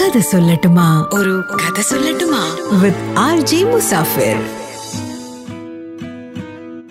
കഥ സൊല്ലട്ടുമാ. ഒരു കഥ സൊല്ലട്ടുമാ. With R J Musafir.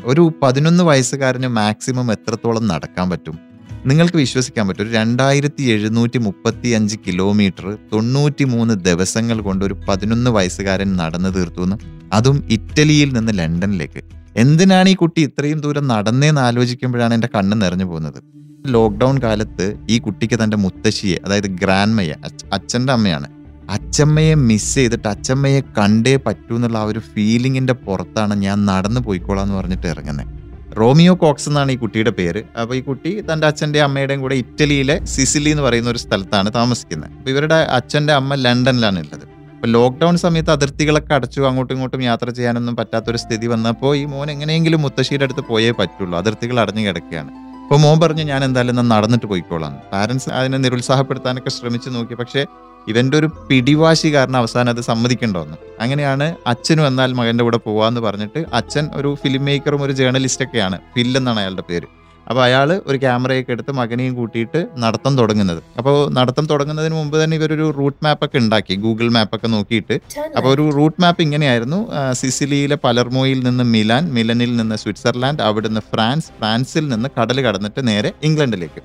ഒരു പതിനൊന്ന് വയസ്സുകാരന് മാക്സിമം എത്രത്തോളം നടക്കാൻ പറ്റും? നിങ്ങൾക്ക് വിശ്വസിക്കാൻ പറ്റും. ഒരു രണ്ടായിരത്തി എഴുന്നൂറ്റി മുപ്പത്തി അഞ്ച് കിലോമീറ്റർ തൊണ്ണൂറ്റി മൂന്ന് ദിവസങ്ങൾ കൊണ്ട് ഒരു പതിനൊന്ന് വയസ്സുകാരൻ നടന്നു തീർത്തു എന്ന് അതും ഇറ്റലിയിൽ നിന്ന് ലണ്ടനിലേക്ക്. എന്തിനാണ് ഈ കുട്ടി ഇത്രയും ദൂരം നടന്നേന്ന് ആലോചിക്കുമ്പോഴാണ് എന്റെ കണ്ണ് നിറഞ്ഞു പോകുന്നത്? ലോക്ക്ഡൗൺ കാലത്ത് ഈ കുട്ടിക്ക് തന്റെ മുത്തശ്ശിയെ അതായത് ഗ്രാൻഡ്മയെ അച്ഛന്റെ അമ്മയാണ്. അച്ചമ്മയെ മിസ് ചെയ്തിട്ട് അച്ചമ്മയെ കണ്ടേ പറ്റൂ എന്നുള്ള ആ ഒരു ഫീലിങ്ങിന്റെ പുറത്താണ് ഞാൻ നടന്നു പോയിക്കോളാം എന്ന് പറഞ്ഞിട്ട് ഇറങ്ങുന്നത് റോമിയോ കോക്സ് എന്നാണ് ഈ കുട്ടിയുടെ പേര്. അപ്പോൾ ഈ കുട്ടി തന്റെ അച്ഛന്റെ അമ്മയുടെയും കൂടെ ഇറ്റലിയിലെ സിസിലി എന്ന് പറയുന്ന ഒരു സ്ഥലത്താണ് താമസിക്കുന്നത്. അപ്പോൾ ഇവരുടെ അച്ഛന്റെ അമ്മ ലണ്ടനിലാണ് ഉള്ളത്. അപ്പോൾ ലോക്ക്ഡൗൺ സമയത്ത് അതിർത്തികളൊക്കെ അടച്ചു അങ്ങോട്ടും ഇങ്ങോട്ടും യാത്ര ചെയ്യാനൊന്നും പറ്റാത്തൊരു സ്ഥിതി വന്നപ്പോൾ ഈ മോൻ എങ്ങനെയെങ്കിലും മുത്തശ്ശിയുടെ അടുത്ത് പോയേ പറ്റുള്ളൂ. അതിർത്തികൾ അടഞ്ഞു കിടക്കുകയാണ്. അപ്പോൾ മോൻ പറഞ്ഞു ഞാൻ എന്തായാലും എന്നാ നടന്നിട്ട് പോയിക്കോളാം. പാരൻസ് അതിനെ നിരുത്സാഹപ്പെടുത്താനൊക്കെ ശ്രമിച്ചു നോക്കി. പക്ഷേ ഇവന്റെ ഒരു പിടിവാശി കാരണം അവസാനം അത് സമ്മതിക്കേണ്ടതെന്ന് അങ്ങനെയാണ് അച്ഛനും എന്നാൽ മകന്റെ കൂടെ പോവാന്ന് പറഞ്ഞിട്ട് അച്ഛൻ ഒരു ഫിലിം മേക്കറും ഒരു ജേർണലിസ്റ്റൊക്കെയാണ് ഫിൽ എന്നാണ് അയാളുടെ പേര്. അപ്പോൾ അയാൾ ഒരു ക്യാമറയൊക്കെ എടുത്ത് മകനെയും കൂട്ടിയിട്ട് നടത്തം തുടങ്ങുന്നത്. അപ്പോൾ നടത്തം തുടങ്ങുന്നതിന് മുമ്പ് തന്നെ ഇവരൊരു റൂട്ട് മാപ്പൊക്കെ ഉണ്ടാക്കി ഗൂഗിൾ മാപ്പൊക്കെ നോക്കിയിട്ട്. അപ്പോൾ ഒരു റൂട്ട് മാപ്പ് ഇങ്ങനെയായിരുന്നു. സിസിലിയിലെ പലർമോയിൽ നിന്ന് മിലാൻ മിലനിൽ നിന്ന് സ്വിറ്റ്സർലാൻഡ് അവിടുന്ന് ഫ്രാൻസ് ഫ്രാൻസിൽ നിന്ന് കടൽ കടന്നിട്ട് നേരെ ഇംഗ്ലണ്ടിലേക്ക്.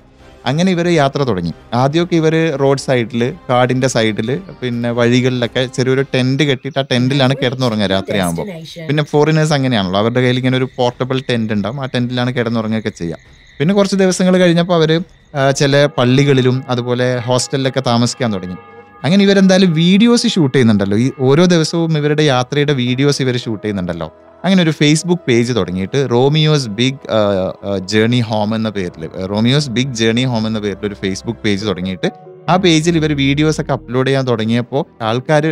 അങ്ങനെ ഇവർ യാത്ര തുടങ്ങി. ആദ്യമൊക്കെ ഇവർ റോഡ് സൈഡിൽ കാടിന്റെ സൈഡിൽ പിന്നെ വഴികളിലൊക്കെ ചെറിയൊരു ടെന്റ് കെട്ടിയിട്ട് ആ ടെന്റിലാണ് കിടന്നുറങ്ങുക രാത്രിയാകുമ്പോൾ പിന്നെ ഫോറിനേഴ്സ് അങ്ങനെയാണല്ലോ. അവരുടെ കയ്യിൽ ഇങ്ങനെ ഒരു പോർട്ടബിൾ ടെന്റ് ഉണ്ടാവും. ആ ടെന്റിലാണ് കിടന്നുറങ്ങുകയൊക്കെ ചെയ്യുക. പിന്നെ കുറച്ച് ദിവസങ്ങൾ കഴിഞ്ഞപ്പോൾ അവർ ചില പള്ളികളിലും അതുപോലെ ഹോസ്റ്റലിലൊക്കെ താമസിക്കാൻ തുടങ്ങി. അങ്ങനെ ഇവരെന്തായാലും വീഡിയോസ് ഷൂട്ട് ചെയ്യുന്നുണ്ടല്ലോ. ഈ ഓരോ ദിവസവും ഇവരുടെ യാത്രയുടെ വീഡിയോസ് ഇവർ ഷൂട്ട് ചെയ്യുന്നുണ്ടല്ലോ. അങ്ങനെ ഒരു ഫേസ്ബുക്ക് പേജ് തുടങ്ങിയിട്ട് റോമിയോസ് ബിഗ് ജേണി ഹോം എന്ന പേരിൽ റോമിയോസ് ബിഗ് ജേണി ഹോം എന്ന പേരിൽ ഒരു ഫേസ്ബുക്ക് പേജ് തുടങ്ങിയിട്ട് ആ പേജിൽ ഇവർ വീഡിയോസ് ഒക്കെ അപ്ലോഡ് ചെയ്യാൻ തുടങ്ങിയപ്പോൾ ആൾക്കാർ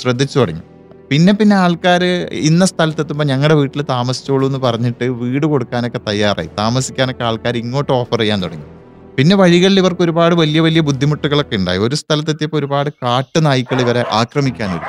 ശ്രദ്ധിച്ചു തുടങ്ങി. പിന്നെ പിന്നെ ആൾക്കാർ ഇന്ന സ്ഥലത്തെത്തുമ്പോൾ ഞങ്ങളുടെ വീട്ടിൽ താമസിച്ചോളൂ എന്ന് പറഞ്ഞിട്ട് വീട് കൊടുക്കാനൊക്കെ തയ്യാറായി. താമസിക്കാനൊക്കെ ആൾക്കാർ ഇങ്ങോട്ട് ഓഫർ ചെയ്യാൻ തുടങ്ങി. പിന്നെ വഴികളിൽ ഇവർക്ക് ഒരുപാട് വലിയ വലിയ ബുദ്ധിമുട്ടുകളൊക്കെ ഉണ്ടായി. ഒരു സ്ഥലത്തെത്തിയപ്പോൾ ഒരുപാട് കാട്ടു നായ്ക്കൾ ഇവരെ ആക്രമിക്കാനൊരു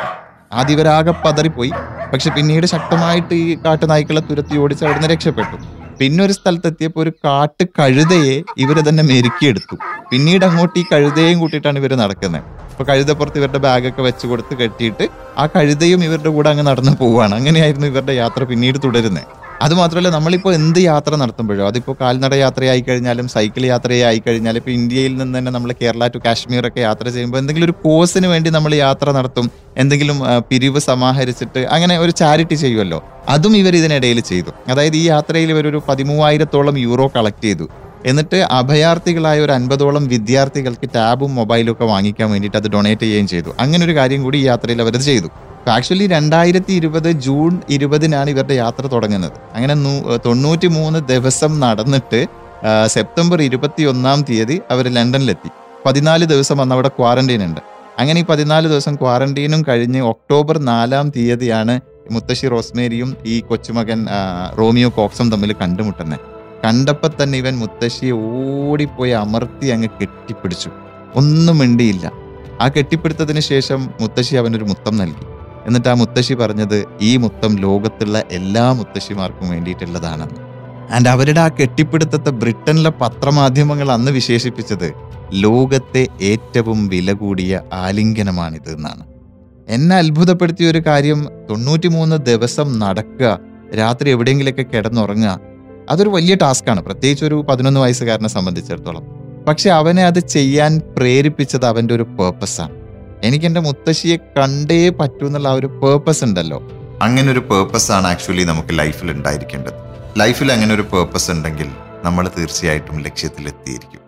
ആദ്യം ഇവരാകെ പതറിപ്പോയി. പക്ഷെ പിന്നീട് ശക്തമായിട്ട് ഈ കാട്ടു നായ്ക്കളെ തുരത്തി ഓടിച്ച് അവിടുന്ന് രക്ഷപ്പെട്ടു. പിന്നെ ഒരു സ്ഥലത്തെത്തിയപ്പോൾ ഒരു കാട്ട് കഴുതയെ ഇവരെ തന്നെ മെരുക്കിയെടുത്തു. പിന്നീട് അങ്ങോട്ട് ഈ കഴുതയും കൂട്ടിയിട്ടാണ് ഇവർ നടക്കുന്നത് അപ്പൊ കഴുതപ്പുറത്ത് ഇവരുടെ ബാഗൊക്കെ വെച്ച് കൊടുത്ത് കെട്ടിയിട്ട് ആ കഴുതയും ഇവരുടെ കൂടെ അങ്ങ് നടന്നു പോവുകയാണ് അങ്ങനെയായിരുന്നു ഇവരുടെ യാത്ര പിന്നീട് തുടരുന്നത് അത് മാത്രമല്ല നമ്മളിപ്പോൾ എന്ത് യാത്ര നടത്തുമ്പോഴോ അതിപ്പോൾ കാൽനട യാത്രയായി കഴിഞ്ഞാലും സൈക്കിൾ യാത്രയായി കഴിഞ്ഞാലും ഇപ്പോൾ ഇന്ത്യയിൽ നിന്ന് തന്നെ നമ്മൾ കേരള ടു കാശ്മീർ ഒക്കെ യാത്ര ചെയ്യുമ്പോൾ എന്തെങ്കിലും ഒരു കോഴ്സിന് വേണ്ടി നമ്മൾ യാത്ര നടത്തും എന്തെങ്കിലും പിരിവ് സമാഹരിച്ചിട്ട് അങ്ങനെ ഒരു ചാരിറ്റി ചെയ്യുമല്ലോ അതും ഇവർ ഇതിനിടയിൽ ചെയ്തു. അതായത് ഈ യാത്രയിൽ ഇവരൊരു പതിമൂവായിരത്തോളം യൂറോ കളക്ട് ചെയ്തു. എന്നിട്ട് അഭയാർത്ഥികളായ ഒരു അൻപതോളം വിദ്യാർത്ഥികൾക്ക് ടാബും മൊബൈലും ഒക്കെ വാങ്ങിക്കാൻ വേണ്ടിയിട്ട് അത് ഡൊണേറ്റ് ചെയ്യുകയും ചെയ്തു. അങ്ങനെ ഒരു കാര്യം കൂടി ഈ യാത്രയിൽ അവരത് ചെയ്തു. ആക്ച്വലി രണ്ടായിരത്തി ഇരുപത് ജൂൺ ഇരുപതിനാണ് ഇവരുടെ യാത്ര തുടങ്ങുന്നത്. അങ്ങനെ തൊണ്ണൂറ്റി മൂന്ന് ദിവസം നടന്നിട്ട് സെപ്റ്റംബർ ഇരുപത്തി ഒന്നാം തീയതി അവർ ലണ്ടനിലെത്തി. പതിനാല് ദിവസം അന്ന് അവിടെ ക്വാറന്റൈൻ ഉണ്ട് അങ്ങനെ ഈ പതിനാല് ദിവസം ക്വാറന്റൈനും കഴിഞ്ഞ് ഒക്ടോബർ നാലാം തീയതിയാണ് മുത്തശ്ശി റോസ്മേരിയും ഈ കൊച്ചുമകൻ റോമിയോ കോക്സും തമ്മിൽ കണ്ടുമുട്ടുന്നത്. കണ്ടപ്പോൾ തന്നെ ഇവൻ മുത്തശ്ശിയെ ഓടിപ്പോയി അമർത്തി അങ്ങ് കെട്ടിപ്പിടിച്ചു. ഒന്നും മിണ്ടിയില്ല. ആ കെട്ടിപ്പിടുത്തതിന് ശേഷം മുത്തശ്ശി അവനൊരു മുത്തം നൽകി. എന്നിട്ട് ആ മുത്തശ്ശി പറഞ്ഞത് ഈ മുത്തം ലോകത്തുള്ള എല്ലാ മുത്തശ്ശിമാർക്കും വേണ്ടിയിട്ടുള്ളതാണെന്ന് ആൻഡ് അവരുടെ ആ കെട്ടിപ്പിടുത്തത്തെ ബ്രിട്ടനിലെ പത്രമാധ്യമങ്ങൾ അന്ന് വിശേഷിപ്പിച്ചത് ലോകത്തെ ഏറ്റവും വില കൂടിയ ആലിംഗനമാണിത് എന്നാണ്. എന്നെ അത്ഭുതപ്പെടുത്തിയ ഒരു കാര്യം തൊണ്ണൂറ്റി മൂന്ന് ദിവസം നടക്കുക രാത്രി എവിടെയെങ്കിലൊക്കെ കിടന്നുറങ്ങുക അതൊരു വലിയ ടാസ്ക്കാണ് പ്രത്യേകിച്ച് ഒരു പതിനൊന്ന് വയസ്സുകാരനെ സംബന്ധിച്ചിടത്തോളം. പക്ഷെ അവനെ അത് ചെയ്യാൻ പ്രേരിപ്പിച്ചത് അവന്റെ ഒരു പേർപ്പസാണ് എനിക്ക് എന്റെ മുത്തശ്ശിയെ കണ്ടേ പറ്റൂ എന്നുള്ള ആ ഒരു പേർപ്പസ് ഉണ്ടല്ലോ. അങ്ങനെ ഒരു പേർപ്പസ് ആണ് ആക്ച്വലി നമുക്ക് ലൈഫിൽ ഉണ്ടായിരിക്കേണ്ടത്. ലൈഫിൽ അങ്ങനെ ഒരു പേർപ്പസ് ഉണ്ടെങ്കിൽ നമ്മൾ തീർച്ചയായിട്ടും ലക്ഷ്യത്തിലെത്തിയിരിക്കും.